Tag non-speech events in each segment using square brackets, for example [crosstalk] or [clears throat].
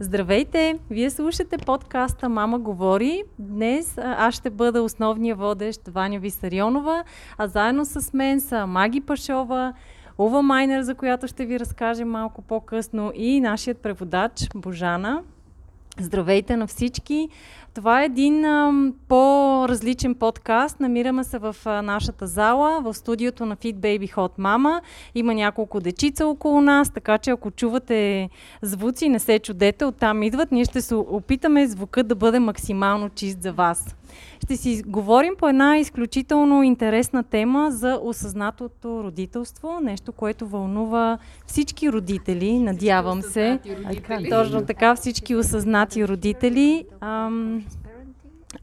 Здравейте! Вие слушате подкаста Мама говори. Днес аз ще бъда основния водещ Ваня Висарионова, а заедно с мен са Маги Пашова, Ува Майнер, за която ще ви разкажем малко по-късно и нашият преводач Божана. Здравейте на всички! Това е един а, по-различен подкаст. Намираме се в а, нашата зала, в студиото на Fit Baby Hot Mama. Има няколко дечица около нас, така че ако чувате звуци, не се чудете, оттам идват. Ние ще се опитаме звукът да бъде максимално чист за вас. Ще си говорим по една изключително интересна тема за осъзнатото родителство, нещо, което вълнува всички родители, надявам се. Родители. Точно така, всички осъзнати родители. Ам,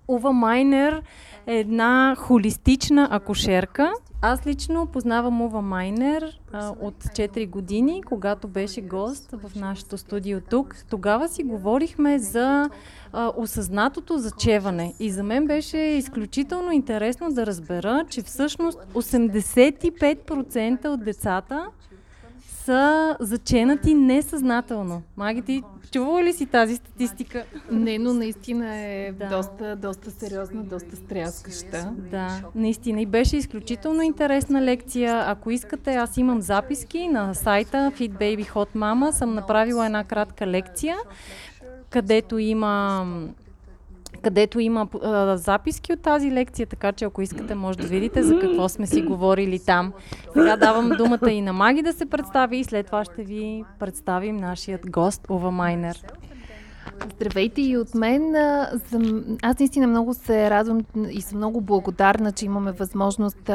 Ува Майнер е една холистична акушерка. Аз лично познавам Ува Майнер а, от 4 години, когато беше гост в нашото студио тук. Тогава си говорихме за а, осъзнатото зачеване. И за мен беше изключително интересно да разбера, че всъщност 85% от децата са заченати несъзнателно. Маги, ти чувала ли си тази статистика? Не, но наистина е Да. доста, доста сериозна, доста стряскаща. Да, наистина. И беше изключително интересна лекция. Ако искате, аз имам записки на сайта Fit Baby Hot Mama. Съм направила една кратка лекция, където има където има а, записки от тази лекция, така че ако искате, може да видите за какво сме си говорили там. Сега давам думата и на Маги да се представи и след това ще ви представим нашият гост Ува Майнер. Здравейте и от мен. Аз наистина много се радвам и съм много благодарна, че имаме възможност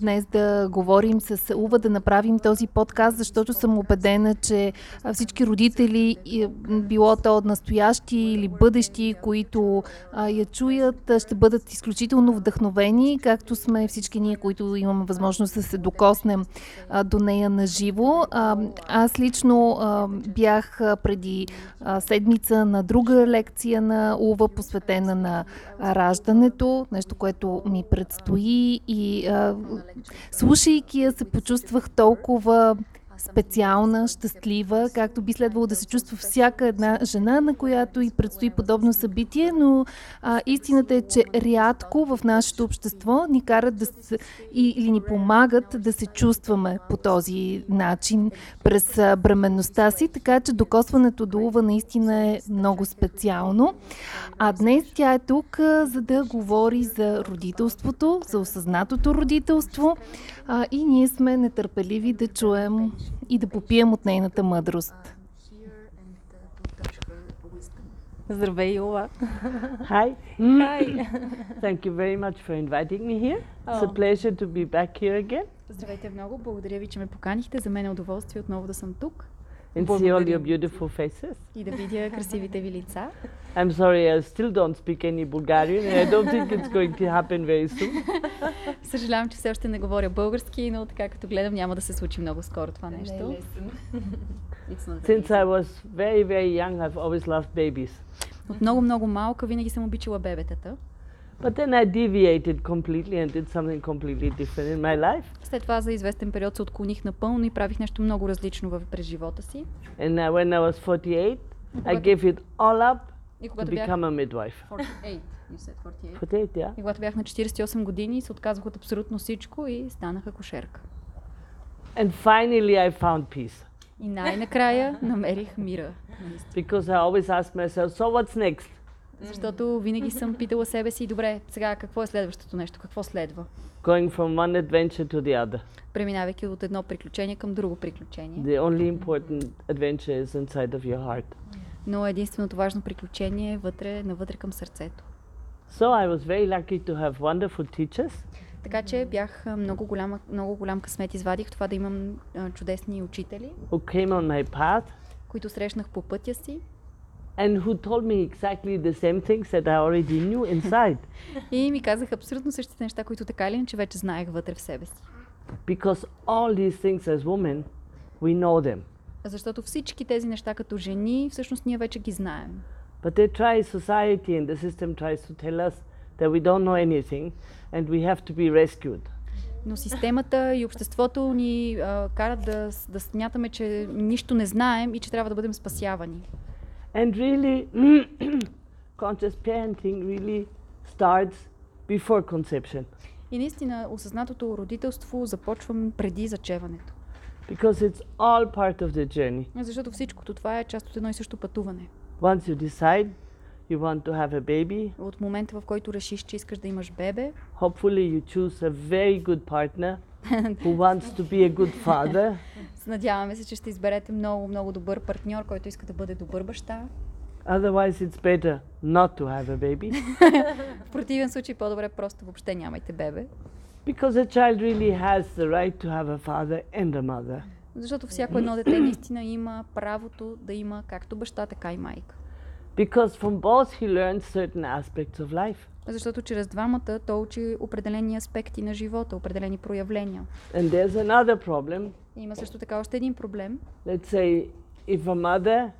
днес да говорим с Ува, да направим този подкаст, защото съм убедена, че всички родители, било то настоящи или бъдещи, които я чуят, ще бъдат изключително вдъхновени, както сме всички ние, които имаме възможност да се докоснем до нея на живо. Аз лично бях преди седмица на друга лекция на УВА, посветена на раждането, нещо, което ми предстои. И а, слушайки я се почувствах толкова специална, щастлива, както би следвало да се чувства всяка една жена, на която и предстои подобно събитие, но а, истината е, че рядко в нашето общество ни карат да се, или ни помагат да се чувстваме по този начин през бременността си, така че докосването до Ува наистина е много специално. А днес тя е тук, за да говори за родителството, за осъзнатото родителство а, и ние сме нетърпеливи да чуем и да попием от нейната мъдрост. Здравей, Ува! Hi. Hi. Thank you very much for inviting me here. It's a Oh. pleasure to be back here again Здравейте много, благодаря ви, че ме поканихте. За мен е удоволствие отново да съм тук and see all your beautiful faces. и да видя красивите ви лица. I'm sorry, I still don't speak any Bulgarian and I don't think it's going to happen very soon. [laughs] Съжалявам, че все още не говоря български, но така като гледам няма да се случи много скоро това нещо. [laughs] It's not Since very I was very, very young, I've always loved babies. От много, много малка винаги съм обичала бебетата. But then I deviated completely and did something completely different in my life. След това за известен период се отклоних напълно и правих нещо много различно в, през живота си. And uh, when I was 48, I gave it all up И to become a midwife. 48, you said 48. 48, yeah. И когато бях на 48 години, се отказах от абсолютно всичко и станах акушерка. And finally, I found peace И най-накрая намерих мира. because I always ask myself, so what's next? Защото винаги съм питала себе си, добре, сега какво е следващото нещо, какво следва? Going from one adventure to the other. Преминавайки от едно приключение към друго приключение. The only important adventure is inside of your heart. Но единственото важно приключение е вътре, навътре към сърцето. So I was very lucky to have wonderful teachers Така че бях много, голяма, много голям късмет извадих това да имам чудесни учители, who came on my path които срещнах по пътя си and who told me exactly the same things that I already knew inside. [laughs] И ми казах абсолютно същите неща, които така или иначе вече знаех вътре в себе си. Because all these things as women, we know them. Защото всички тези неща като жени, всъщност ние вече ги знаем. But they try, society and the system tries to tell us that we don't know anything and we have to be rescued. Но системата и обществото ни а, карат да, с- да смятаме, че нищо не знаем и че трябва да бъдем спасявани. And really, [clears throat] conscious parenting really starts before conception И наистина осъзнатото родителство започва преди зачеването. because it's all part of the journey. Защото всичкото това е част от едно и също пътуване. Once you decide you want to have a baby, От момента, в който решиш, че искаш да имаш бебе, hopefully you choose a very good partner [laughs] who wants to be a good father. надяваме се, че ще изберете много, много добър партньор, който иска да бъде добър баща. Otherwise, it's better not to have a baby [laughs] В противен случай по-добре просто въобще нямайте бебе. because a child really has the right to have a father and a mother. Защото всяко едно дете наистина има правото да има както баща, така и майка. Because from both he learns certain aspects of life. Защото чрез двамата той учи определени аспекти на живота, определени проявления. And there's another problem. И има също така още един проблем. Let's say if a mother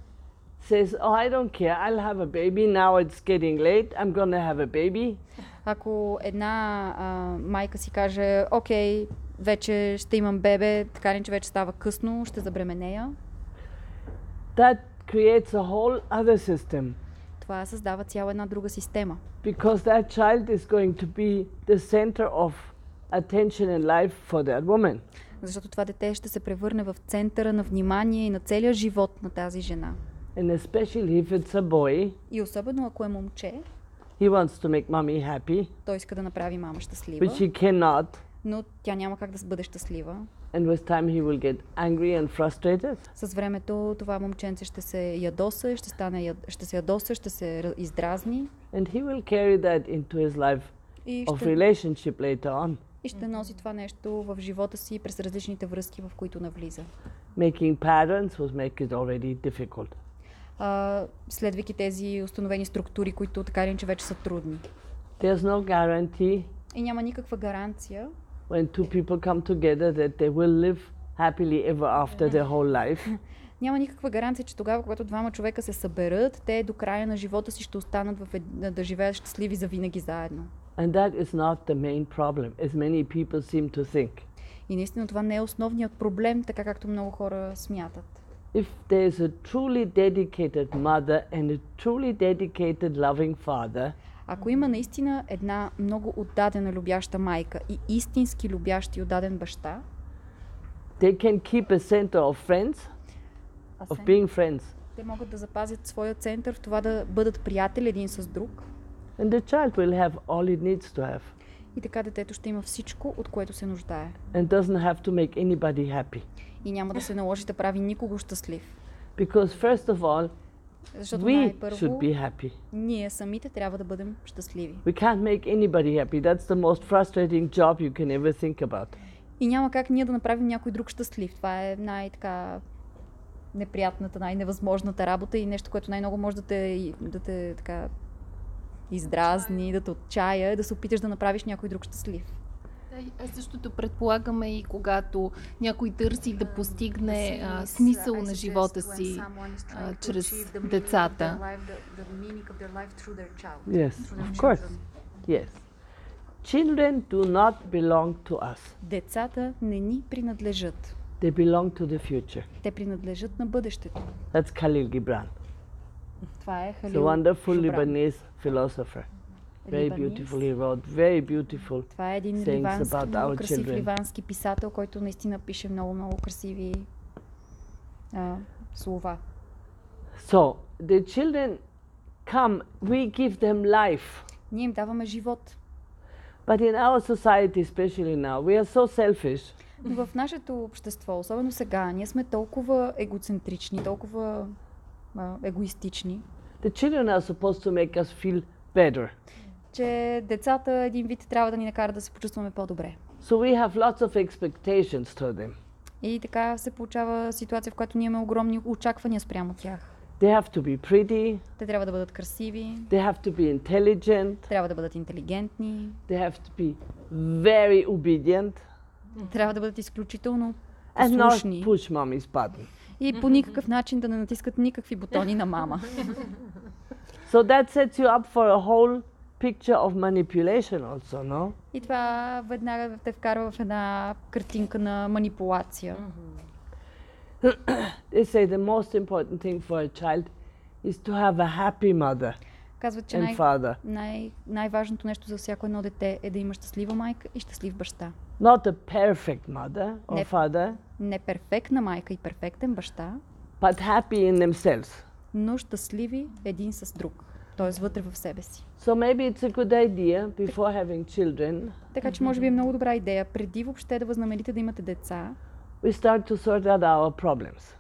says, Oh, I don't care, I'll have a baby, now it's getting late, I'm gonna have a baby. Ако една а, майка си каже, окей, вече ще имам бебе, така ли, че вече става късно, ще забременея, That creates a whole other system това създава цяла една друга система. because that child is going to be the center of attention in life for that woman. Защото това дете ще се превърне в центъра на внимание и на целия живот на тази жена. And especially if it's a boy, И особено ако е момче, he wants to make mommy happy, той иска да направи мама щастлива, which he cannot. но тя няма как да бъде щастлива. And with time, he will get angry and frustrated. С времето това момченце ще се ядоса, ще, стане, ще се ядоса, ще се ра- издразни And he will carry that into his life и of ще, relationship later on, и ще носи това нещо в живота си през различните връзки, в които навлиза. making patterns will make it already difficult. А, следвайки тези установени структури, които така или иначе вече са трудни. There's no guarantee И няма никаква гаранция, when two people come together that they will live happily ever after their whole life. [laughs] няма никаква гаранция, че тогава, когато двама човека се съберат, те до края на живота си ще останат в ед... да живеят щастливи за винаги заедно. And that is not the main problem, as many people seem to think. И наистина това не е основният проблем, така както много хора смятат. If there is a truly dedicated mother and a truly dedicated loving father, Ако има наистина една много отдадена любяща майка и истински любящ и отдаден баща, they can keep a center of friends, of being friends. те могат да запазят своя център в това да бъдат приятели един с друг. And the child will have all it needs to have И така детето ще има всичко, от което се нуждае. and doesn't have to make anybody happy. И няма да се наложи да прави никого щастлив. Because first of all, Защото we най-първо should be happy. ние самите трябва да бъдем щастливи. We can't make anybody happy. That's the most frustrating job you can ever think about. И няма как ние да направим някой друг щастлив. Това е най-така неприятната, най-невъзможната работа и нещо, което най-много може да те, да те така издразни, да те отчая, е да се опиташ да направиш някой друг щастлив. Да, и- а същото предполагаме и когато някой търси да постигне а, смисъл на живота си а, чрез децата. Yes, of course. Yes. Children do not belong to us. Dецата не ни принадлежат. They belong to the future. Те принадлежат на бъдещето. That's Khalil Gibran, Това е the Халил wonderful Шубран. Lebanese philosopher. Very Либанис. beautiful. He wrote very beautiful. Това е един sayings ливански, about много our красив children. ливански писател, който наистина пише много, много красиви а, слова. So the children come, we give them life. Ние им даваме живот. But in our society, especially now, we are so selfish Но в нашето общество, особено сега, ние сме толкова егоцентрични, толкова а, егоистични, The children are supposed to make us feel better. Че децата един вид трябва да ни накарат да се почувстваме по-добре. So we have lots of expectations to them. И така се получава ситуация, в която ние имаме огромни очаквания спрямо тях. They have to be pretty. Те трябва да бъдат красиви, They have to be intelligent. трябва да бъдат интелигентни, They have to be very obedient трябва да бъдат изключително and not послушни push mommy's button. и по никакъв начин да не натискат никакви бутони на мама. [laughs] So that sets you up for a whole picture of manipulation also, no? И това веднага те вкарва в една картинка на манипулация. They say the most important thing for a child is to have a happy mother Казват, че най- най- най-важното нещо за всяко едно дете е да има щастлива майка и щастлив баща. not a perfect mother or Yep. father, Не перфектна майка и перфектен баща, but happy in themselves. но щастливи един с друг. Т.е. вътре в себе си. So maybe it's a good idea before having children, Така че може би е много добра идея, преди въобще да възнамерите да имате деца, we start to sort out our problems,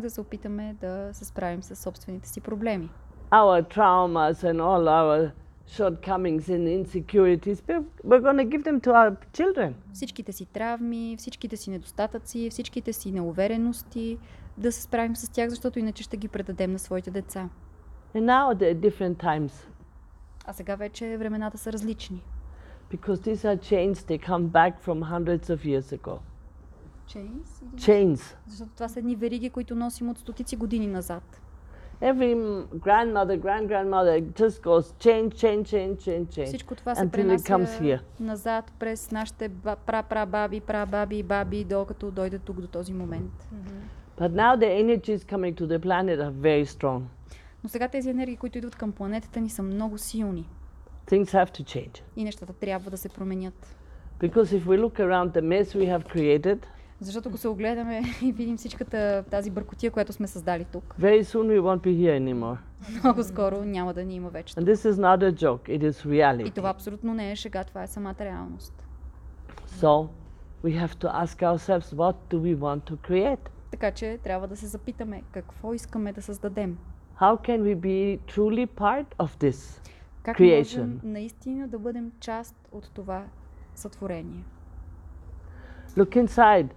[laughs] да се опитаме да се справим с собствените си проблеми. our traumas and all our shortcomings and insecurities. We're, going to give them to our children. Всичките си травми, всичките си недостатъци, всичките си неуверености, да се справим с тях, защото иначе ще ги предадем на своите деца. And now there are different times А сега вече времената са различни. because these are chains, they come back from hundreds of years ago. Chains? Chains. Защото това са едни вериги, които носим от стотици години назад. Every m- grandmother, grand grandmother just goes change, change, change, change, change Всичко това се until it comes пренася here. назад през нашите ба- пра-пра-баби, пра-баби и баби, докато дойде тук до този момент. But now the energies coming to the planet are very strong. Но сега тези енергии, които идват към планетата ни, са много силни. Things have to change. И нещата трябва да се променят. Because if we look around the mess we have created, Защото ако се огледаме [laughs] и видим всичката тази бъркотия, която сме създали тук, very soon we won't be here anymore. много скоро няма да ни има вече. And this is not a joke, it is И reality. това абсолютно не е шега, това е самата реалност. So we have to ask ourselves what do we want to create? Така че трябва да се запитаме какво искаме да създадем. How can we be truly part of this? Как Creation. можем наистина да бъдем част от това сътворение? Look inside.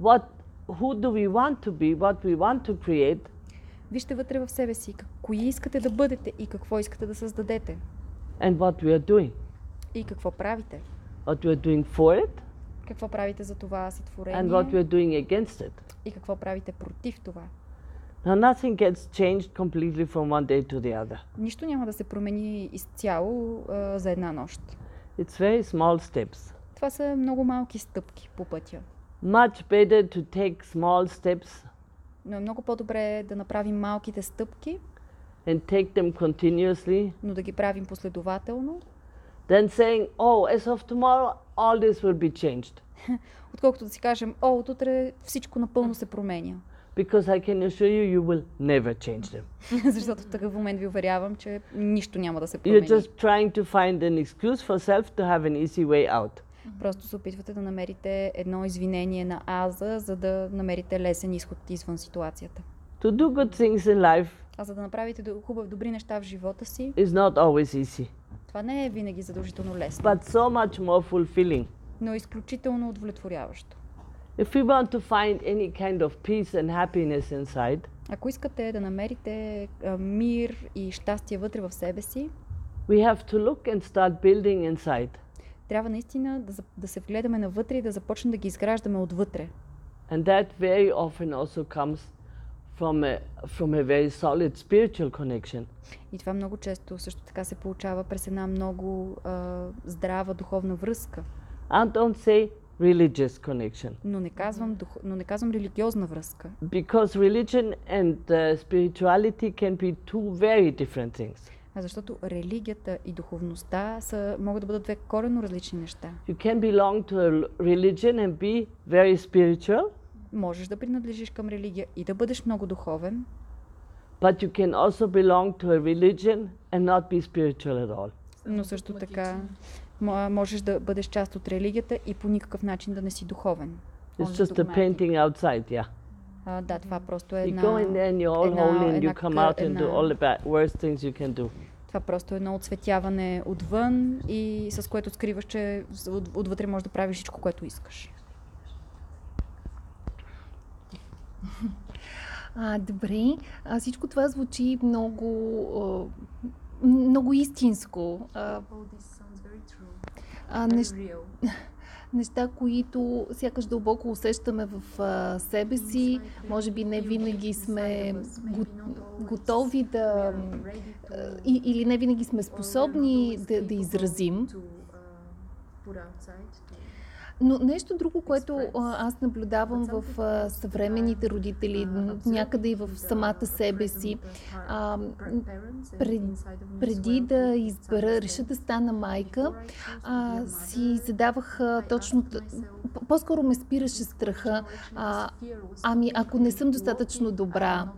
What who do we want to be? What we want to create? Вижте вътре в себе си, как- кои искате да бъдете и какво искате да създадете. and what we are doing. И какво правите. What we are doing for it Какво правите за това сътворение and what we are doing against it. и какво правите против това. Now, nothing gets changed completely from one day to the other. Нищо няма да се промени изцяло а, за една нощ. It's very small steps. Това са много малки стъпки по пътя. Much better to take small steps Но е много по-добре да направим малките стъпки, and take them continuously но да ги правим последователно, than saying, oh, as of tomorrow, all this will be changed. [laughs] отколкото да си кажем, о, от утре всичко напълно се променя. Because I can assure you, you will never change them. [laughs] Защото в такъв момент ви уверявам, че нищо няма да се You're промени. just trying to find an excuse for self to have an easy way out. Просто се опитвате да намерите едно извинение на аза, за да намерите лесен изход извън ситуацията. To do good things in life А за да направите до- хубав, добри неща в живота си, is not always easy, това не е винаги задължително лесно, but so much more fulfilling. но е изключително удовлетворяващо. If we want to find any kind of peace and happiness inside, Ако искате да намерите а, мир и щастие вътре в себе си, we have to look and start building inside. трябва наистина да, за- да се вгледаме навътре и да започнем да ги изграждаме отвътре. And that very often also comes from a, from a very solid spiritual connection. И това много често също така се получава през една много а, здрава духовна връзка. And don't say religious connection. Но не казвам, дух, но не казвам религиозна връзка. Because religion and uh, spirituality can be two very different things. А защото религията и духовността са, могат да бъдат две коренно различни неща. You can belong to a l- religion and be very spiritual, Можеш да принадлежиш към религия и да бъдеш много духовен, but you can also belong to a religion and not be spiritual at all. но също така мо- можеш да бъдеш част от религията и по никакъв начин да не си духовен. It's just a painting outside, yeah. А, да, това просто е You една... go in there and you're all една- holy and you come out and do all the bad, worst things you can do. Това просто е едно отсветяване отвън и с което скриваш, че от, отвътре можеш да правиш всичко, което искаш. А, добре. А, всичко това звучи много, а, много истинско. А, а, нещ... [laughs] неща, които сякаш дълбоко усещаме в а, себе си. Може би не винаги сме го, готови да. и, или не винаги сме способни да, да изразим. Но нещо друго, което аз наблюдавам в съвременните родители, някъде и в самата себе си, а, пред, преди да избера, реша да стана майка, а, си задавах а, точно, по-скоро ме спираше страха, а, ами ако не съм достатъчно добра,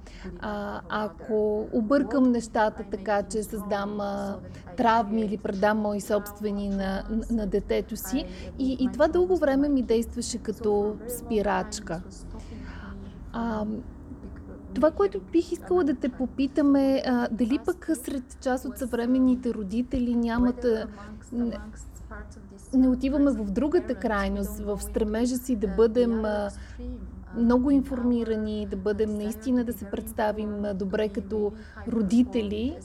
а, ако объркам нещата така, че създам а, травми или предам мои собствени на, на, на детето си. И, и това дълго време ми действаше като спирачка. А, това, което бих искала да те попитаме, а, дали пък сред част от съвременните родители нямат. Не, отиваме в другата крайност, в стремежа си да бъдем много информирани, да бъдем наистина да се представим добре като родители,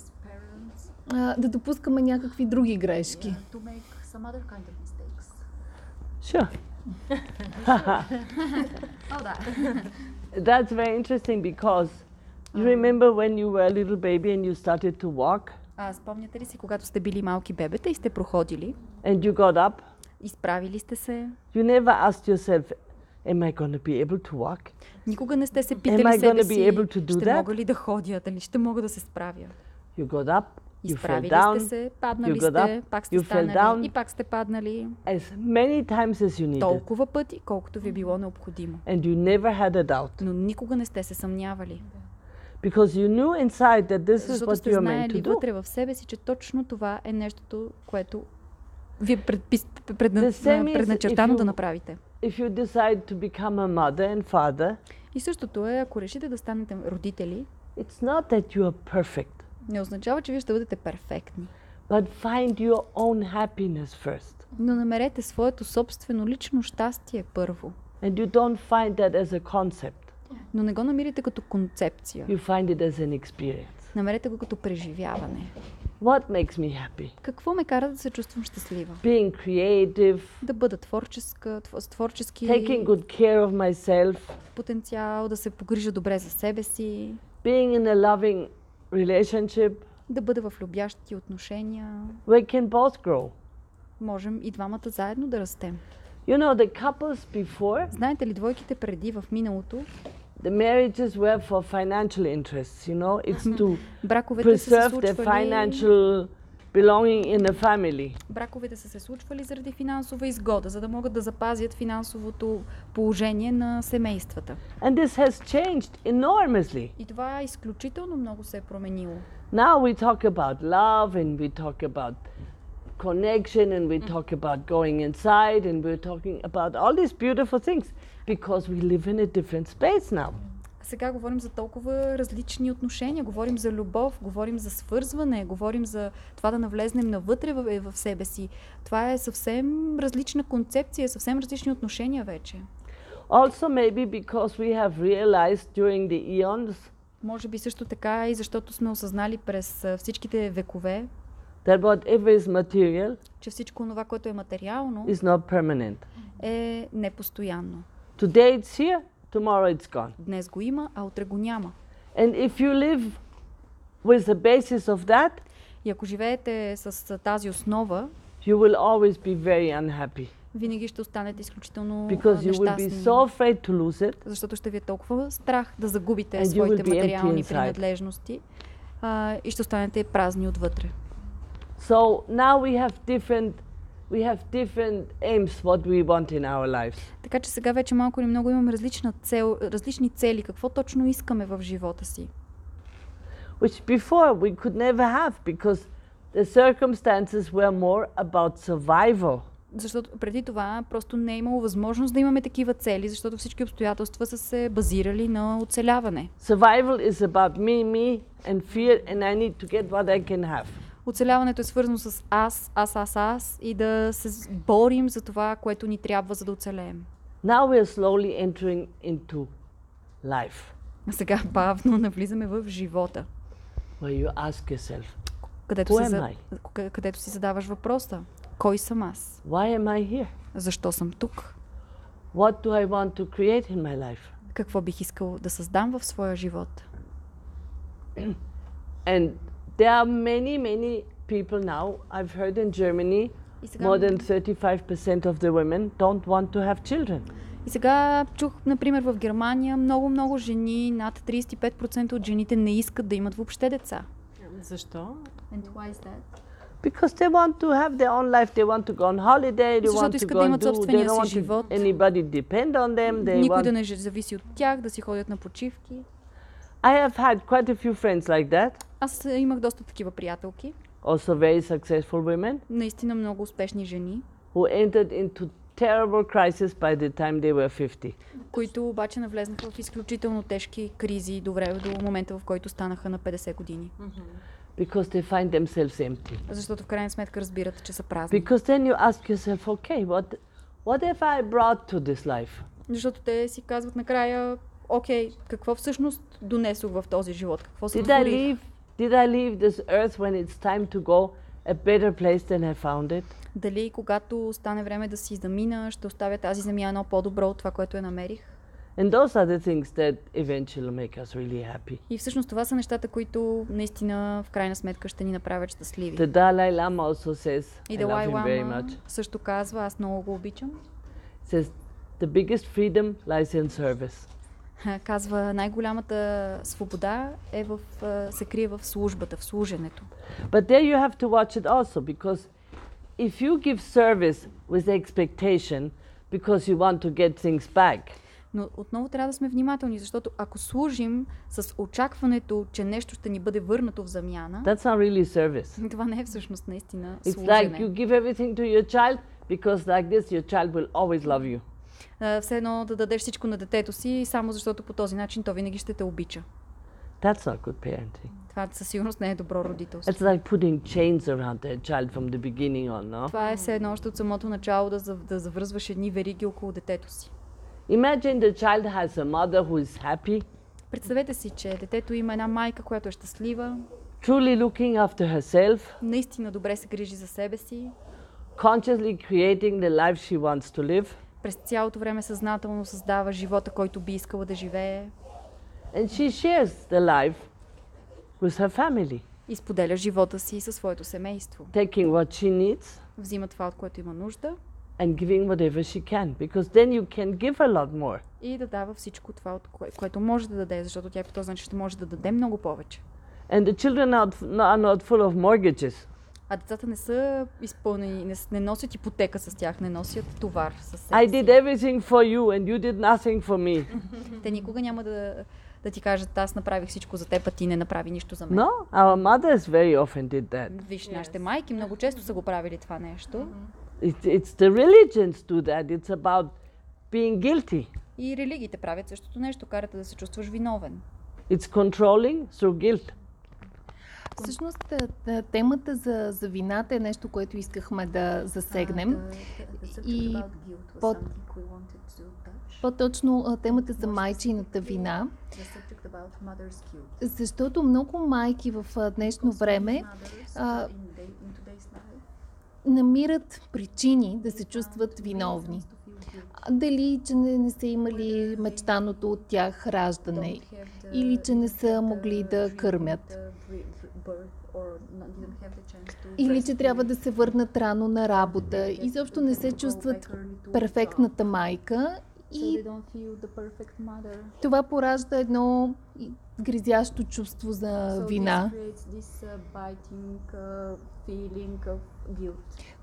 да допускаме някакви други грешки. Sure. [laughs] [laughs] That's very interesting because you remember when you were a little baby and you started to walk А спомняте ли си, когато сте били малки бебета и сте проходили, and you got up? изправили сте се, You never asked yourself, Am I going to be able to walk? никога не сте се Am I питали себе gonna си, be able to do ще that? мога ли да ходя, дали ще мога да се справя. You got up, you fell Изправили down сте се, паднали you сте, up, пак сте you станали down. и пак сте паднали as many times as you needed. толкова пъти, колкото ви е било необходимо. And you never had a doubt Но никога не сте се съмнявали. because you knew inside that this is what you are meant to do. вътре в себе си, че точно това е нещото, което ви е предпис... предна... Предначертано if да you- направите. If you decide to become a mother and father, И същото е, ако решите да станете родители, it's not that you are perfect, не означава, че вие ще бъдете перфектни. but find your own happiness first. Но намерете своето собствено лично щастие първо. And you don't find that as a concept, Но не го намирайте като концепция. you find it as an experience. Намерете го като преживяване. What makes me happy? Какво ме кара да се чувствам щастлива? Being creative, Да бъда творческа, творчески taking good care of myself, потенциал, да се погрижа добре за себе си, being in a loving relationship да бъда в любящи отношения. where can both grow. Можем и двамата заедно да растем. You know, the couples before, Знаете ли, двойките преди в миналото, the marriages were for financial interests, you know, it's to браковете preserve the financial belonging in a family. браковете са се случвали заради финансова изгода, за да могат да запазят финансовото положение на семействата. And this has changed enormously. И това изключително много се е променило. Now we talk about love and we talk about connection and we talk about going inside and we're talking about all these beautiful things because we live in a different space now. Сега говорим за толкова различни отношения, говорим за любов, говорим за свързване, говорим за това да навлезнем навътре в, е, в себе си. Това е съвсем различна концепция, съвсем различни отношения вече. Also, maybe because we have realized during the eons Може би също така и защото сме осъзнали през всичките векове, that whatever is material че всичко това, което е материално, is not permanent. е непостоянно. Today it's here, tomorrow it's gone. Днес го има, а утре го няма. And if you live with the basis of that, И ако живеете с тази основа, you will always be very unhappy винаги ще останете изключително because you will be so afraid to lose it защото ще ви е толкова страх да загубите And своите материални принадлежности а, и ще останете празни отвътре. So now we have different we have different aims what we want in our lives. Така че сега вече малко или много имаме различна цел, различни цели, какво точно искаме в живота си. Which before we could never have because the circumstances were more about survival. Защото преди това просто не е имало възможност да имаме такива цели, защото всички обстоятелства са се базирали на оцеляване. Survival is about me, me and fear and I need to get what I can have. Оцеляването е свързано с аз, аз, аз, аз и да се борим за това, което ни трябва, за да оцелеем. Now we are slowly entering into life. А сега бавно навлизаме в живота, where you ask yourself, където, Who си, am I? където си задаваш въпроса. Кой съм аз? why am I here? Защо съм тук? What do I want to create in my life? Какво бих искал да създам в своя живот? And there are many, many people now, I've heard in Germany, И сега, more than 35% of the women don't want to have children. и сега чух, например, в Германия много-много жени, над 35% от жените не искат да имат въобще деца. Защо? And why is that? Because they want to have their own life, they want to go on holiday, they Защото want to искат go да and имат do, they собствения don't си want живот. to anybody depend on them, they Никой want... да не ж- зависи от тях, да си ходят на почивки. I have had quite a few friends like that, Аз е, имах доста такива приятелки, also very successful women, наистина много успешни жени, who entered into terrible crisis by the time they were 50. които обаче навлезнаха в изключително тежки кризи до време, до момента, в който станаха на 50 години. Because they find themselves empty. Защото в крайна сметка разбират, че са празни. Because then you ask yourself, okay, what, what have I brought to this life? Защото те си казват накрая, окей, какво всъщност донесох в този живот? Какво Did I сътворих? leave? Did I leave this earth when it's time to go a better place than I found it? Дали когато стане време да си замина, ще оставя тази земя едно по-добро от това, което я намерих? And those are the things that eventually make us really happy. И всъщност това са нещата, които наистина в крайна сметка ще ни направят щастливи. The Dalai Lama also says, И Далай Лама също казва, аз много го обичам. says, the biggest freedom lies in service. Казва, най-голямата свобода е в, се крие в службата, в служенето. But there you have to watch it also because if you give service with expectation because you want to get things back, Но отново трябва да сме внимателни, защото ако служим с очакването, че нещо ще ни бъде върнато в замяна, that's not really service. това не е всъщност наистина It's служене. like you give everything to your child because like this your child will always love you. Все едно да дадеш всичко на детето си, само защото по този начин то винаги ще те обича. That's not good parenting. Това със сигурност не е добро родителство. It's like putting chains around their child from the beginning on, no? Това е все едно още от самото начало да, да завръзваш едни вериги около детето си. Imagine the child has a mother who is happy, Представете си, че детето има една майка, която е щастлива, truly looking after herself, наистина добре се грижи за себе си, consciously creating the life she wants to live, през цялото време съзнателно създава живота, който би искала да живее and she shares the life with her family, и споделя живота си със своето семейство. taking what she needs Взима това, от което има нужда and giving whatever she can, because then you can give a lot more. и да дава всичко това, от кое, което може да даде, защото тя по този начин ще може да даде много повече. And the children are, are not full of mortgages. А децата не са изпълнени, не, не носят ипотека с тях, не носят товар с себе I си. did everything for you and you did nothing for me. [laughs] Те никога няма да, да ти кажат, аз направих всичко за теб, а ти не направи нищо за мен. No, our mothers very often did that. Виж, нашите майки много често са го правили това нещо. It's, it's the religions do that. It's about being guilty. И религиите правят същото нещо, карате да се чувстваш виновен. It's controlling through guilt. Всъщност а, а, темата за, за вината е нещо, което искахме да засегнем. И под- По-точно темата за майчината вина, защото много майки в днешно време а, намират причини да се чувстват виновни. Дали, че не, не са имали мечтаното от тях раждане, или че не са могли да кърмят, или че трябва да се върнат рано на работа, изобщо не се чувстват перфектната майка и това поражда едно гризящо чувство за вина,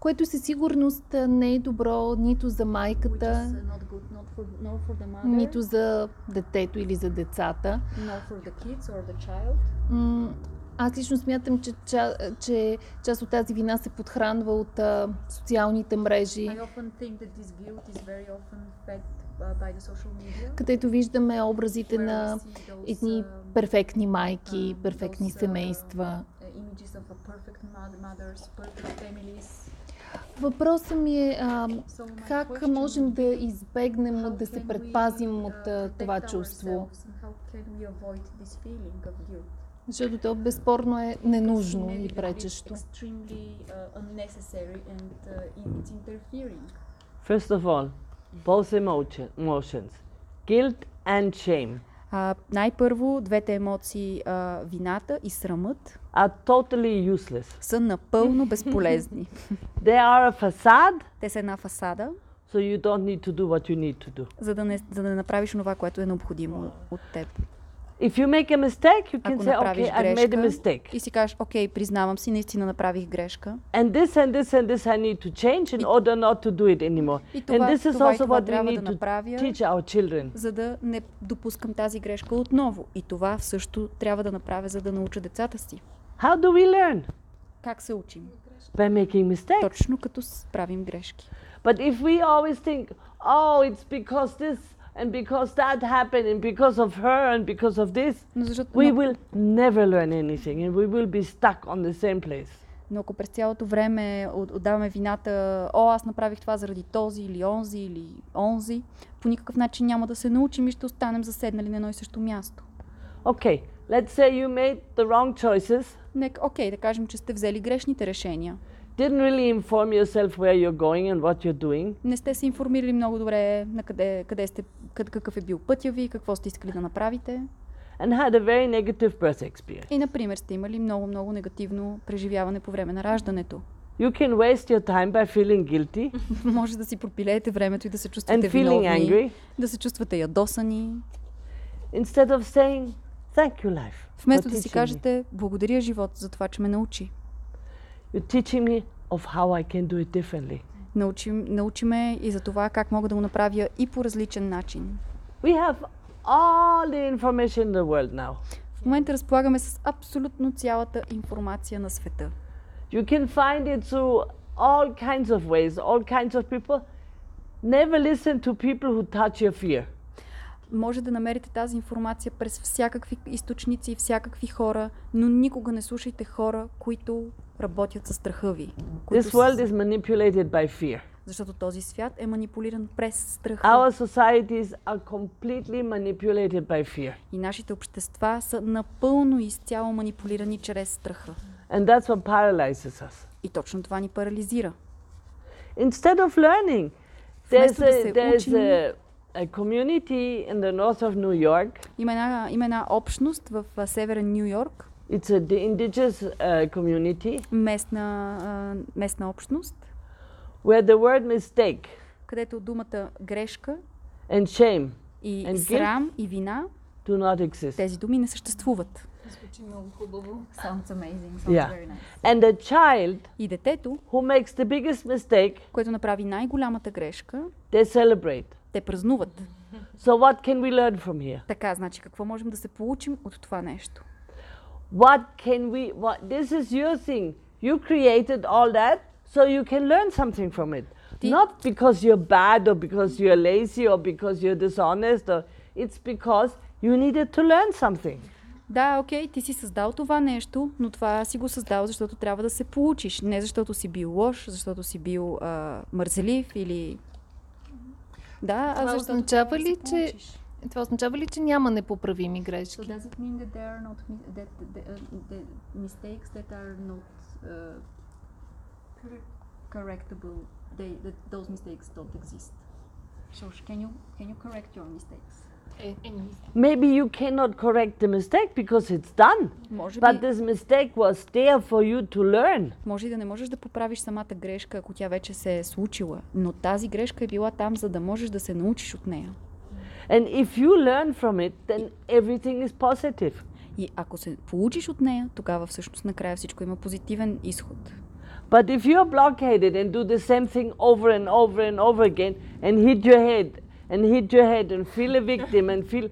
което със сигурност не е добро нито за майката, нито за детето или за децата. Аз лично смятам, че, ча, че част от тази вина се подхранва от а, социалните мрежи, където виждаме образите на едни перфектни майки, перфектни семейства. Въпросът ми е а, как можем да избегнем, да се предпазим от а, това чувство? Защото то безспорно е ненужно и пречещо. First of all, both emotion, emotions, guilt and shame, А, най-първо, двете емоции, а, вината и срамът, are totally useless. са напълно безполезни. [laughs] They are a facade, Те са една фасада, so you don't need to do what you need to do. за да не, за да не направиш това, което е необходимо от теб. If you make a mistake, you can Ако say, направиш okay, I've made a mistake. и си кажеш, окей, признавам си, наистина направих грешка. And this and this and this I need to change in order not to do it anymore. И And това, this is това и also what we трябва да need to направя, teach our children. за да не допускам тази грешка отново. И това също трябва да направя, за да науча децата си. How do we learn? Как се учим? By making mistakes. Точно като правим грешки. But if we always think, oh, it's because this and because that happened and because of her and because of this, Но, защото, we но, will never learn anything and we will be stuck on the same place. но ако през цялото време от- отдаваме вината, о, аз направих това заради този или онзи или онзи, по никакъв начин няма да се научим и ще останем заседнали на едно и също място. Okay, let's say you made the wrong choices, Нека, окей, да кажем, че сте взели грешните решения. Didn't really inform yourself where you're going and what you're doing, Не сте се информирали много добре на къде, къде сте, къд, какъв е бил пътя ви, какво сте искали да направите. and had a very negative birth experience. И, например, сте имали много-много негативно преживяване по време на раждането. You can waste your time by feeling guilty [laughs] Може да си пропилеете времето и да се and чувствате feeling виновни, angry да се чувствате ядосани, instead of saying, Thank you, life. вместо да си кажете благодаря живот за това, че ме научи. You're teaching me of how I can do it differently. Научи, научи ме и за това как мога да го направя и по различен начин. We have all the information in the world now. В момента разполагаме с абсолютно цялата информация на света. You can find it through all kinds of ways, all kinds of people. Never listen to people who touch your fear. Може да намерите тази информация през всякакви източници и всякакви хора, но никога не слушайте хора, които работят със страха ви. This world is manipulated by fear. Защото този свят е манипулиран през страха. Our societies are completely manipulated by fear. И нашите общества са напълно изцяло манипулирани чрез страха. And that's what paralyzes us. И точно това ни парализира. Instead of learning, there's a, there's a, a community in the north of New York. има една, има една общност в северен Нью Йорк, It's a the indigenous uh, community местна, а, местна общност, where the word mistake където думата грешка and shame и And guilt? срам и вина, do not exist. тези думи не съществуват. Звучи много хубаво. Sounds amazing, sounds Yeah. very nice. And the child И детето, who makes the biggest mistake, което направи най-голямата грешка, they celebrate. те празнуват. So what can we learn from here? Така, значи какво можем да се получим от това нещо? What can we what this is your thing. You created all that so you can learn something from it. Ti- Not because you're bad or because you're lazy or because you're dishonest or it's because you needed to learn something. Да, окей, ти си създал това нещо, но това си го създал, защото трябва да се получиш. Не защото си бил лош, защото си бил а, мързелив или... Да, а Това защото означава трябва да ли, се че- получиш. Това означава ли, че няма непоправими So грешки? does it mean that there are not that the, uh, the mistakes that are not uh, correctable, they that those mistakes don't exist? So sh- can you can you correct your mistakes? Е, е, Maybe you cannot correct the mistake because it's done. Може би, But this mistake was there for you to learn. може и да не можеш да поправиш самата грешка, ако тя вече се е случила, но тази грешка е била там, за да можеш да се научиш от нея. And if you learn from it, then everything is positive. И ако се получиш от нея, тогава всъщност накрая всичко има позитивен изход. But if you're blockaded and do the same thing over and over and over again and hit your head and hit your head and feel a victim and feel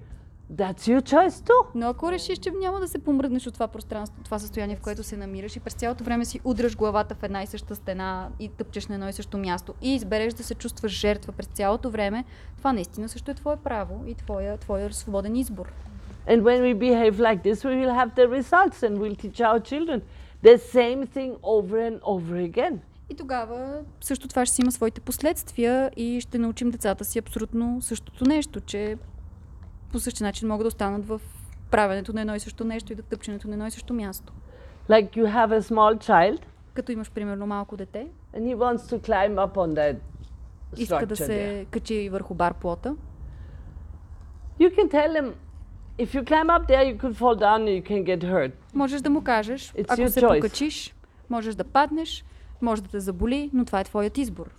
that's your choice too. Но ако решиш, че няма да се помръднеш от това пространство, това състояние, в което се намираш и през цялото време си удръш главата в една и съща стена и тъпчеш на едно и също място и избереш да се чувстваш жертва през цялото време, това наистина също е твое право и твоя, твоя свободен избор. And when we behave like this, we will have the results and we'll teach our children the same thing over and over again. И тогава също това ще си има своите последствия и ще научим децата си абсолютно същото нещо, че по същия начин могат да останат в правенето на едно и също нещо и да тъпченето на едно и също място. Like you have a small child Като имаш примерно малко дете, and he wants to climb up on that иска да structure there. се качи върху бар плота. You can tell him if you climb up there, you could fall down and you can get hurt. Можеш да му кажеш, It's ако се choice. покачиш, можеш да паднеш, може да те заболи, но това е твоят избор.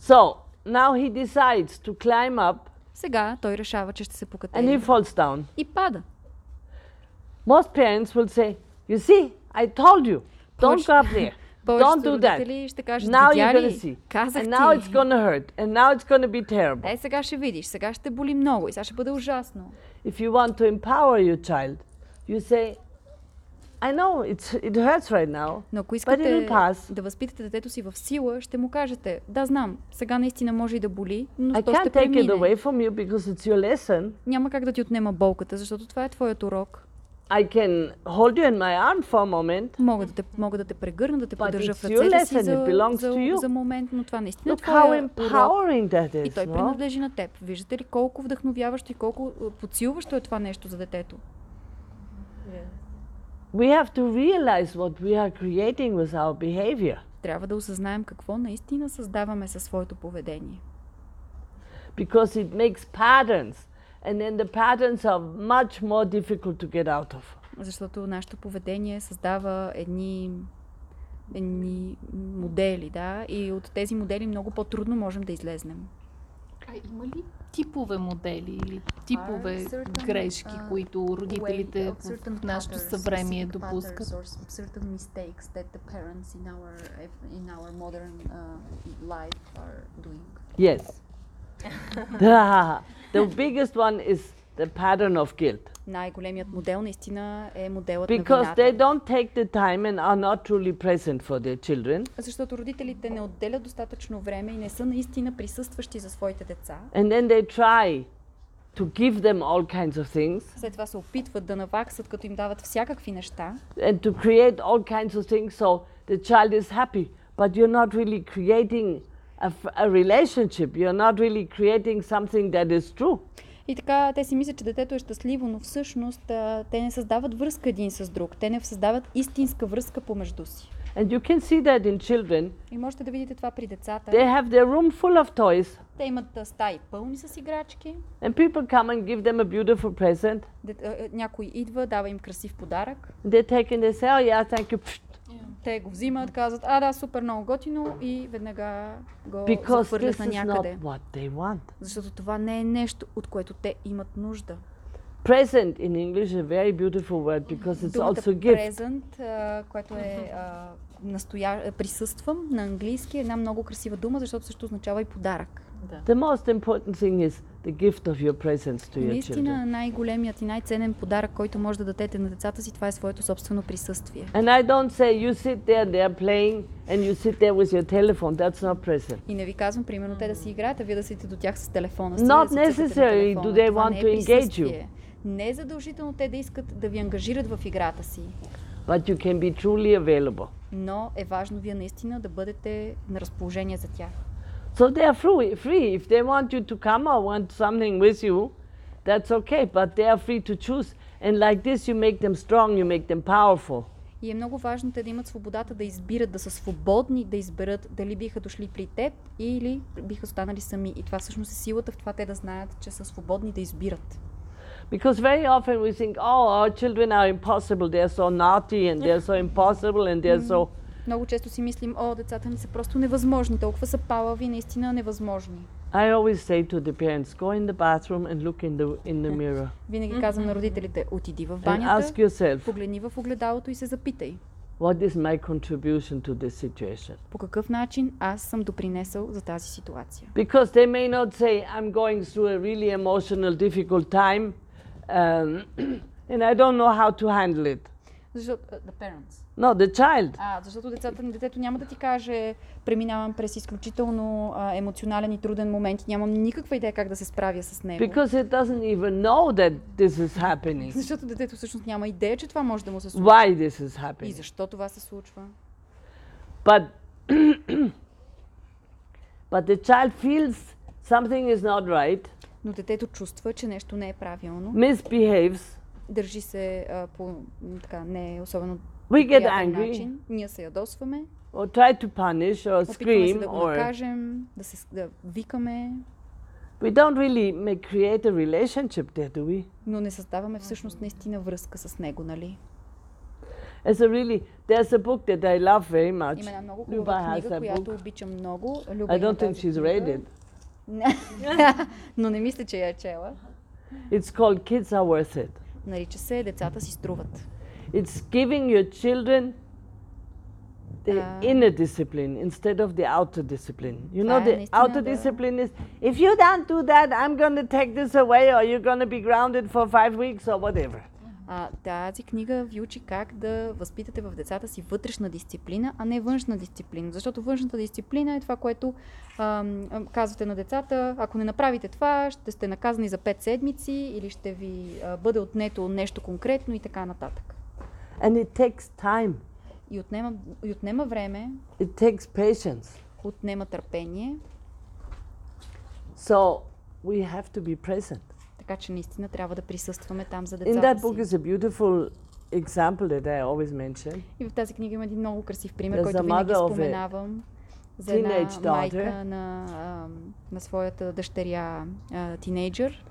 So now he decides to climb up Сега той решава, че ще се and he покатери falls down. и пада. Most parents will say, You see, I told you, don't Повече- go up there. [laughs] Don't Повечето do that. родители ще кажат, Now видя you're gonna ли, see. казах And now it's ти. gonna hurt. And now it's gonna be terrible. Е, сега ще видиш, сега ще боли много и сега ще бъде ужасно. If you want to empower your child, you say, I know it's, it hurts right now, Но ако but искате да възпитате детето си в сила, ще му кажете, да, знам, сега наистина може и да боли, но I то ще can't take it премине. away from you because it's your lesson. Няма как да ти отнема болката, защото това е твоят урок. I can hold you in my arm for a moment. Мога да те, мога да те прегърна, да те поддържа в ръцете си за, за, за момент, но това наистина е Look how твоя урок. empowering that И is. той no? принадлежи на теб. Виждате ли колко вдъхновяващо и колко а, подсилващо е това нещо за детето? We have to realize what we are creating with our behavior Трябва да осъзнаем какво наистина създаваме със своето поведение. because it makes patterns. And then the patterns are much more difficult to get out of. Защото нашето поведение създава едни, едни модели, да, и от тези модели много по-трудно можем да излезнем. А има ли типове модели или типове грешки, uh, които родителите в нашето съвремие допускат? uh. Yes. the, the biggest one is the pattern of guilt. Най-големият модел наистина е моделът на Because they вината. don't take the time and are not truly present for their children. Защото родителите не отделят достатъчно време и не са наистина присъстващи за своите деца. And then they try to give them all kinds of things След това се опитват да наваксат, като им дават всякакви неща. and to create all kinds of things so the child is happy. But you're not really creating a, f- a relationship. You're not really creating something that is true. И така те си мислят, че детето е щастливо, но всъщност а, те не създават връзка един с друг. Те не създават истинска връзка помежду си. And you can see that in children. И можете да видите това при децата. They have their room full of toys, Те имат стаи пълни с играчки. and people come and give them a beautiful present. Дет, някой идва, дава им красив подарък. They take and they say, Oh, yeah, thank you. Те го взимат, казват, а да, супер много готино и веднага го захвърлят на някъде. Защото това не е нещо, от което те имат нужда. Present in English is a very beautiful word because it's Думата also gift. present, а, което е а, настоя... присъствам на английски, е една много красива дума, защото също означава и подарък. The most important thing is the gift of your presence to your children. Наистина най-големият и най-ценен подарък, който може да дадете на децата си, това е своето собствено присъствие. And I don't say you sit there, they're playing, and you sit there with your telephone. That's not present. И не ви казвам, примерно, те да си играят, а вие да седите до тях с телефона си. Not да се на телефона. Do they Това want не е to engage you? присъствие. Не е задължително те да искат да ви ангажират в играта си, But you can be truly available. но е важно вие наистина да бъдете на разположение за тях. So they are free. free. If they want you to come or want something with you, that's okay. But they are free to choose. And like this, you make them strong, you make them powerful. И е много важно те да имат свободата да избират, да са свободни да изберат дали биха дошли при теб или биха останали сами. И това всъщност е силата в това те да знаят, че са свободни да избират. Because very often we think, oh, our children are impossible. They're so naughty and they're so impossible and they're so. Много често си мислим, о, децата ни са просто невъзможни, толкова са палави, наистина невъзможни. I always say to the parents, go in the bathroom and look in the in the mirror [laughs] Винаги казвам на родителите, отиди в and банята, ask yourself, погледни в огледалото и се запитай. what is my contribution to this situation? По какъв начин аз съм допринесъл за тази ситуация? Because they may not say, I'm going through a really emotional, difficult time, um, [clears throat] and I don't know how to handle it. Защото, uh, the parents. No, the child. А, защото децата, детето няма да ти каже, преминавам през изключително а, емоционален и труден момент и нямам никаква идея как да се справя с него. Because it doesn't even know that this is happening. [laughs] Защото детето всъщност няма идея, че това може да му се случи. Why this is И happening. защо това се случва? But [clears throat] but the child feels something is not right, Но детето чувства, че нещо не е правилно. misbehaves, Държи се а, по така не особено we get angry начин. Ние се ядосваме. or try to punish or Опитваме се scream да го or накажем, да, се, да викаме, we don't really make, create a relationship there, do we? но не създаваме всъщност наистина връзка с него, нали? It's a really there's a book that I love very much. Има една много хубава книга, която обичам много. Люба I има don't think тази she's книга. read it. [laughs] но не мисля, че я е чела. It's called Kids Are Worth It. Нарича се Децата си струват. It's giving your children the Ah. inner discipline instead of the outer discipline. You know, Това е the наистина outer да- discipline is if you don't do that, I'm going to take this away, or you're going to be grounded for five weeks, or whatever. А, тази книга ви учи как да възпитате в децата си вътрешна дисциплина, а не външна дисциплина. Защото външната дисциплина е това, което ам, казвате на децата, ако не направите това, ще сте наказани за 5 седмици или ще ви а, бъде отнето нещо конкретно и така нататък. And it takes time, И отнема, и отнема време, it takes patience. отнема търпение, So we have to be present. Така че наистина трябва да присъстваме там за In that децата book си. is a beautiful example that I always mention. И в тази книга има един много красив пример, There's който винаги споменавам. За една майка на, на своята дъщеря а, тинейджър.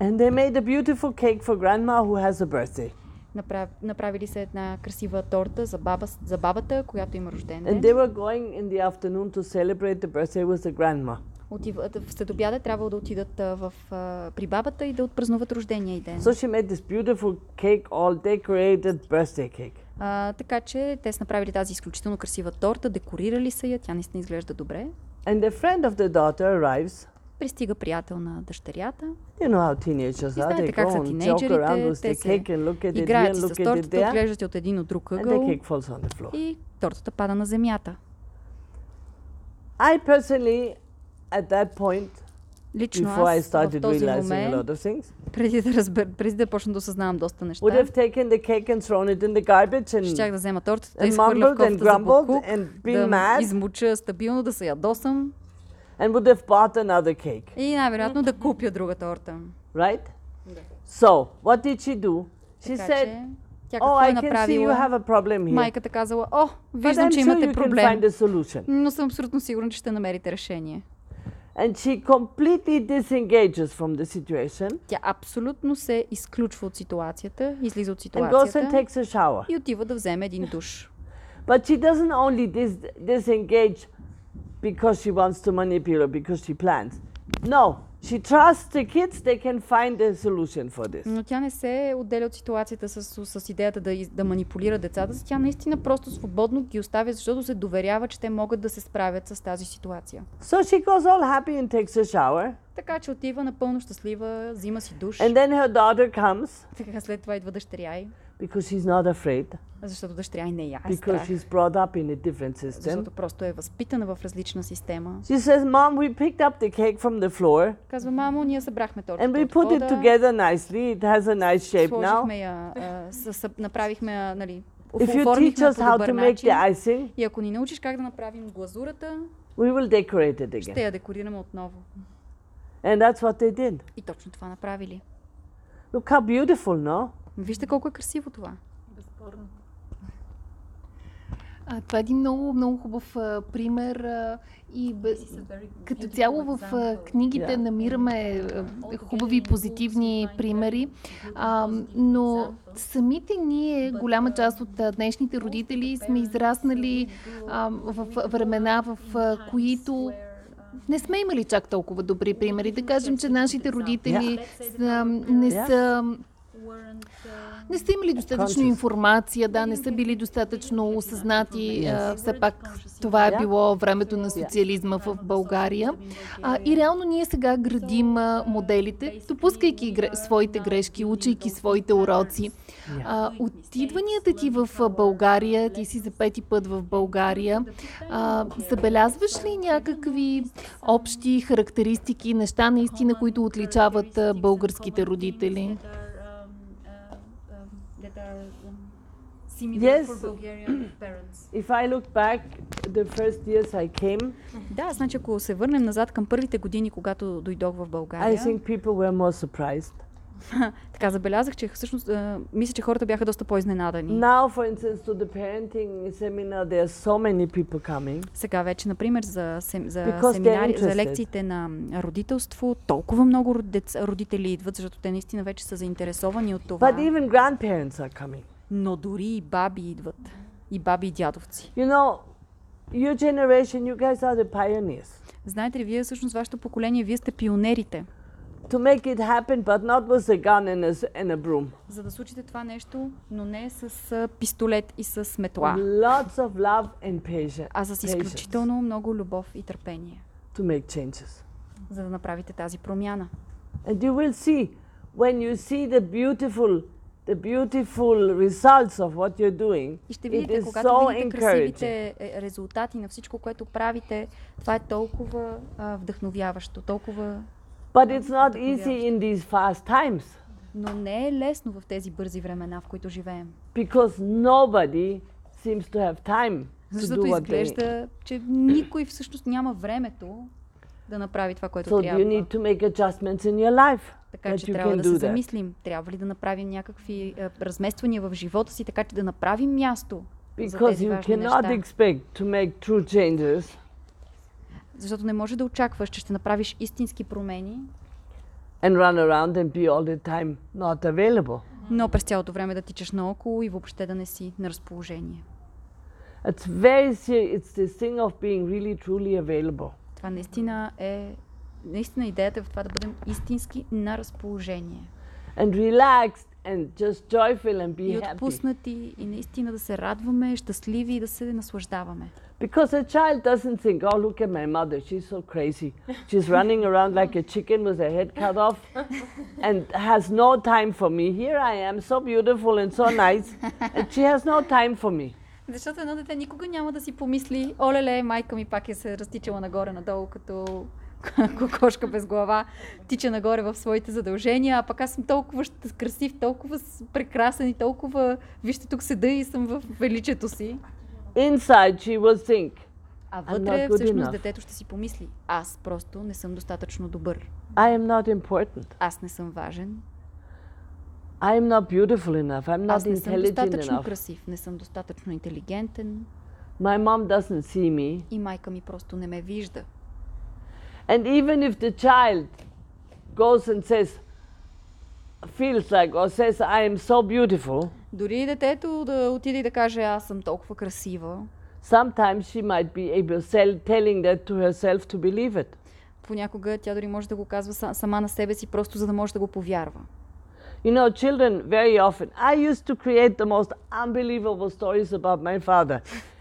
And they made a beautiful cake for grandma who has a birthday. Направ, направили се една красива торта за, баба, за бабата, която има рожден And ден. they were going in the afternoon to celebrate the birthday with the grandma. Отиват, в следобяда трябвало да отидат а, в, а, при бабата и да отпразнуват рождения й ден. So she made this beautiful cake, all decorated birthday cake. А, така че те са направили тази изключително красива торта, декорирали са я, тя наистина изглежда добре. And the friend of the daughter arrives. Пристига приятел на дъщерята, You know how teenagers are. знаете как са тинейджерите, те се играят с тортата, отглеждат от един от друг ъгъл и тортата пада на земята. I personally, at that point, Лично before I аз в started този realizing a момент, lot of things, преди да, разбер, преди да почна да осъзнавам доста неща, would have taken the cake and thrown it in the garbage щях and, да взема тортата, да and изхвърля в mumbled and кофта за grumbled буклук, and да been mad измуча стабилно, да се ядосам and would have bought another cake, и най-вероятно да купя друга торта. right? So, what did she do? She Така said, че, тя Oh, какво I е can see you направила? have a problem here. Майката казала, о, But виждам, I'm че sure имате you can проблем, find a solution. но съм абсолютно сигурна, че ще намерите решение. And she completely disengages from the situation Тя абсолютно се изключва от ситуацията, излиза от and goes and ситуацията takes a shower. и отива да вземе един душ. But she doesn't only dis- disengage because she wants to manipulate, because she plans. No, she trusts the kids, they can find a solution for this. Но тя не се отделя от ситуацията с, с идеята да, да манипулира децата си. Тя наистина просто свободно ги оставя, защото се доверява, че те могат да се справят с тази ситуация. So she goes all happy and takes a shower. Така че отива напълно щастлива, взима си душ. And then her daughter comes Така след това идва дъщеря й, because she's not afraid, защото дъщеря й не я е because страх. she's brought up in a different system. Защото просто е възпитана в различна система. She says, Mom, we picked up the cake from the floor Казва, мамо, ние събрахме тортата and we от put it пода, together nicely. It has a nice shape now. сложихме я, а, с, с, направихме я, нали, If you оформихме teach я us по how добър to make начин. the icing, И ако ни научиш как да направим глазурата, we will decorate it ще again. я декорираме отново. And that's what they did. И точно това направили. Look how beautiful, no? Вижте колко е красиво това. А, това е един много, много хубав а, пример а, и бе, като цяло в а, книгите Yeah. намираме а, хубави позитивни примери, а, но самите ние, голяма част от а, днешните родители, сме израснали а, в времена, в а, които не сме имали чак толкова добри примери. Да кажем, че нашите родители са, не Yeah. са не са имали достатъчно информация, да, не са били достатъчно осъзнати. Все пак това е било времето на социализма в България. И реално ние сега градим моделите, допускайки гре, своите грешки, учейки своите уроци. Отидванията ти в а, България, ти си за пети път в България, забелязваш ли някакви общи характеристики, неща наистина, които отличават българските родители? Yes. for Bulgarian [clears throat] parents. If I look back, the first years I came, Да, значи ако се върнем назад към първите години, когато дойдох в I България, think people were more surprised. [laughs] така забелязах, че всъщност а, мисля, че хората бяха доста по-изненадани. Now, for instance, to the parenting seminar, there are so many people coming. Сега вече, например, за, сем, за, семинари, за лекциите на родителство, толкова много родец- родители идват, защото те наистина вече са заинтересовани от това. But even grandparents are coming. Но дори и баби идват. И баби и дядовци. You know, your generation, you guys are the pioneers. Знаете ли, вие всъщност, вашето поколение, вие сте пионерите. To make it happen, but not with a gun and a, and a broom. За да случите това нещо, но не с пистолет и с метла, Lots of love and patience а с изключително много любов и търпение, to make changes. за да направите тази промяна. And you will see when you see the beautiful, the beautiful results of what you're doing. И ще видите, когато so видите красивите е, резултати на всичко, което правите, това е толкова а, вдъхновяващо, толкова... But it's not easy in these fast times Но не е лесно в тези бързи времена, в които живеем. because nobody seems to have time to Защото do what they изглежда, че никой всъщност няма времето да направи това, което So трябва. you need to make adjustments in your life Така that че трябва да се that. замислим. Трябва ли да направим някакви е, размествания в живота си, така че да направим място за Because тези you важни неща. Защото не може да очакваш, че ще направиш истински промени, and run around and be all the time not available. но през цялото време да тичаш наоколо и въобще да не си на разположение. It's very serious. It's this thing of being really truly available. Това наистина е наистина идеята е в това да бъдем истински на разположение. And relaxed and just joyful and И be happy. отпуснати, и наистина да се радваме, щастливи и да се наслаждаваме. Because a child doesn't think, oh, look at my mother, she's so crazy. She's running around like a chicken with her head cut off and has no time for me. Here I am, so beautiful and so nice, and she has no time for me. Защото едно дете никога няма да си помисли, олеле, майка ми пак е се разтичала нагоре-надолу, като [laughs] кокошка без глава, тича нагоре в своите задължения, а пък аз съм толкова красив, толкова прекрасен и толкова, вижте тук седа и съм в величието си. Inside, she will think, А вътре всъщност enough. детето ще си помисли, аз просто не съм достатъчно добър, I am not important. аз не съм важен, I am not beautiful enough. I'm not аз не съм достатъчно enough. красив, не съм достатъчно интелигентен My mom doesn't see me. и майка ми просто не ме вижда. And even if the child goes and says, feels like, or says, I am so beautiful, Дори детето да отиде и да каже, аз съм толкова красива, sometimes she might be able telling that to herself to believe it. понякога тя дори може да го казва са- сама на себе си, просто за да може да го повярва. You know, children very often, I used to create the most unbelievable stories about my father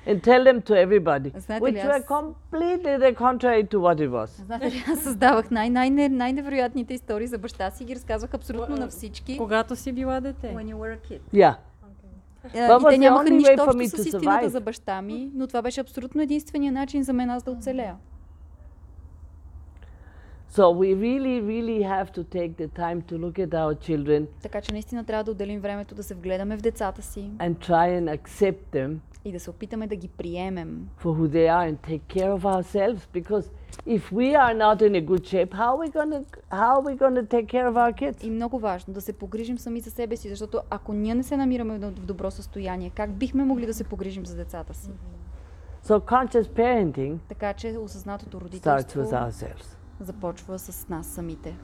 and tell them to everybody, Знаете ли, which were аз- completely the contrary to what it was. Знаете ли, аз създавах най- най- най-невероятните истории за баща си, ги разказвах абсолютно на всички. Когато си била дете. When you were a kid. Yeah. Е, That И was те the нямаха only нищо way for общо me с to истината survive. за баща ми, но това беше абсолютно единствения начин за мен аз да оцеля. So we really, really have to take the time to look at our children Така че наистина трябва да отделим времето да се вгледаме в децата си and try and accept them и да се опитаме да ги приемем. for who they are and take care of ourselves. Because if we are not in a good shape, how are we gonna how are we gonna take care of our kids? И много важно да се погрижим сами за себе си, защото ако ние не се намираме в добро състояние, как бихме могли да се погрижим за децата си? So conscious parenting Така че осъзнатото starts родителство with ourselves. Започва с нас самите.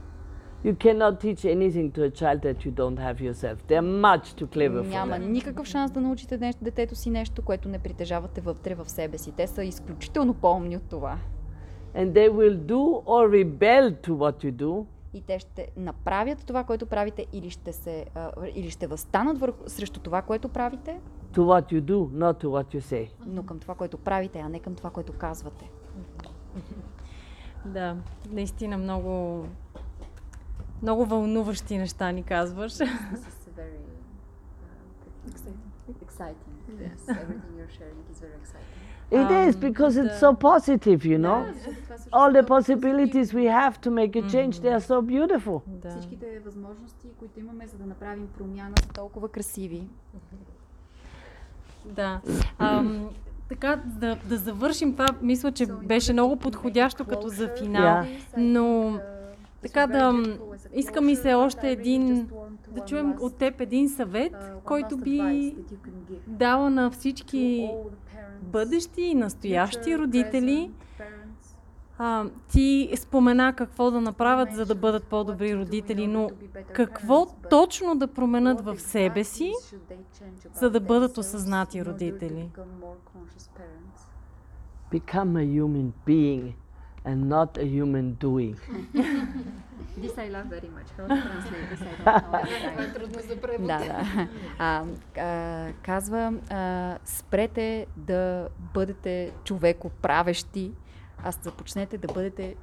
You cannot teach anything to a child that you don't have yourself. They're much too clever for Няма that. никакъв шанс да научите нещо, детето си нещо, което не притежавате вътре в себе си. Те са изключително по-умни от това. And they will do or rebel to what you do И те ще направят това, което правите, или ще, се, а, или ще възстанат върху, срещу това, което правите, to what you do, not to what you say. но към това, което правите, а не към това, което казвате. Да, наистина много, много вълнуващи неща ни казваш. This is very uh, exciting. Yes, everything you're sharing is very exciting. It is Um, because it's so positive, you know. All the possibilities we have to make a change, they are so beautiful. Всичките възможности, които имаме за да направим промяна, са толкова красиви. Да. Така, да, да завършим това, мисля, че беше много подходящо като за финал. Но така да м, иска ми се още един, да чуем от теб един съвет, който би дала на всички бъдещи и настоящи родители. А, ти спомена какво да направят, за да бъдат по-добри родители, но какво точно да променят в себе си, за да бъдат осъзнати родители? Become a human being and not a human doing. [laughs] This I love very much. How to translate this? I don't know. [laughs] е трудно за превод. Да, да. А, а, казва, а, спрете да бъдете човекоправещи, а започнете да бъдете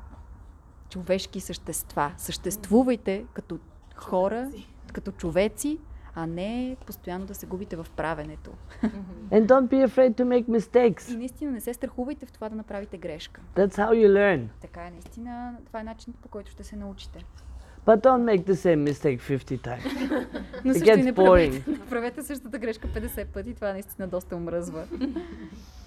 човешки същества. Съществувайте като хора, като човеци, а не постоянно да се губите в правенето. And don't be afraid to make mistakes. И наистина не се страхувайте в това да направите грешка. That's how you learn. Така е, наистина, това е начинът по който ще се научите. But don't make the same mistake 50 times. [laughs] Но It също и gets не boring. [laughs] правете, не правете същата грешка 50 пъти, това наистина доста омръзва. [laughs]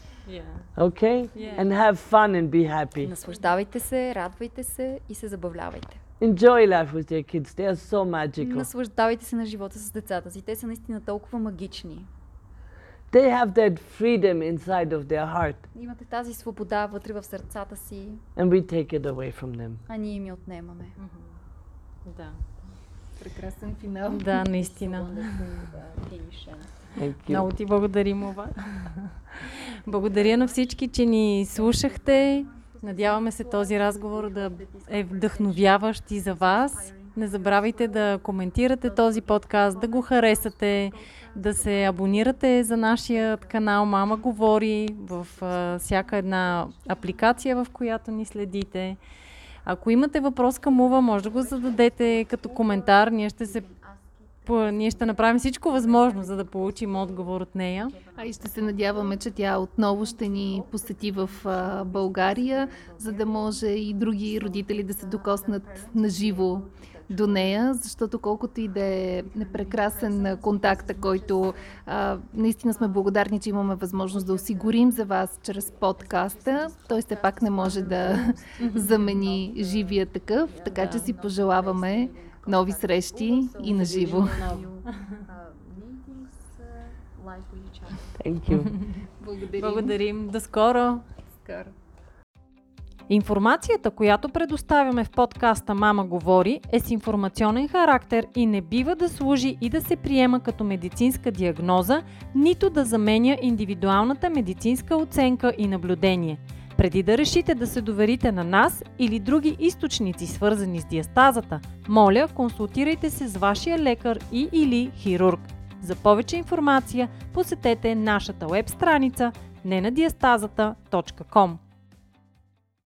Okay? Yeah. And have fun and be happy. Наслаждавайте се, радвайте се и се забавлявайте. Enjoy life with your kids. They are so magical. Наслаждавайте се на живота с децата си. Те са наистина толкова магични. They have that freedom inside of their heart, Имате тази свобода вътре в сърцата си, and we take it away from them. а ние им я отнемаме. Да. Прекрасен финал. Да, наистина. Thank you. Много ти благодарим, Ова. Благодаря на всички, че ни слушахте. Надяваме се този разговор да е вдъхновяващ и за вас. Не забравяйте да коментирате този подкаст, да го харесате, да се абонирате за нашия канал Мама говори в а, всяка една апликация, в която ни следите. Ако имате въпрос към Ува, може да го зададете като коментар. Ние ще се ние ще направим всичко възможно, за да получим отговор от нея. А и ще се надяваме, че тя отново ще ни посети в България, за да може и други родители да се докоснат на живо до нея, защото колкото и да е непрекрасен контакта, който а, наистина сме благодарни, че имаме възможност да осигурим за вас чрез подкаста, той все пак не може да [laughs] замени живия такъв, така че си пожелаваме нови срещи и на живо. Благодарим. Благодарим. До скоро! Скоро. Информацията, която предоставяме в подкаста Мама говори, е с информационен характер и не бива да служи и да се приема като медицинска диагноза, нито да заменя индивидуалната медицинска оценка и наблюдение. Преди да решите да се доверите на нас или други източници, свързани с диастазата, моля, консултирайте се с вашия лекар и или хирург. За повече информация посетете нашата веб страница nenadiastazата.com.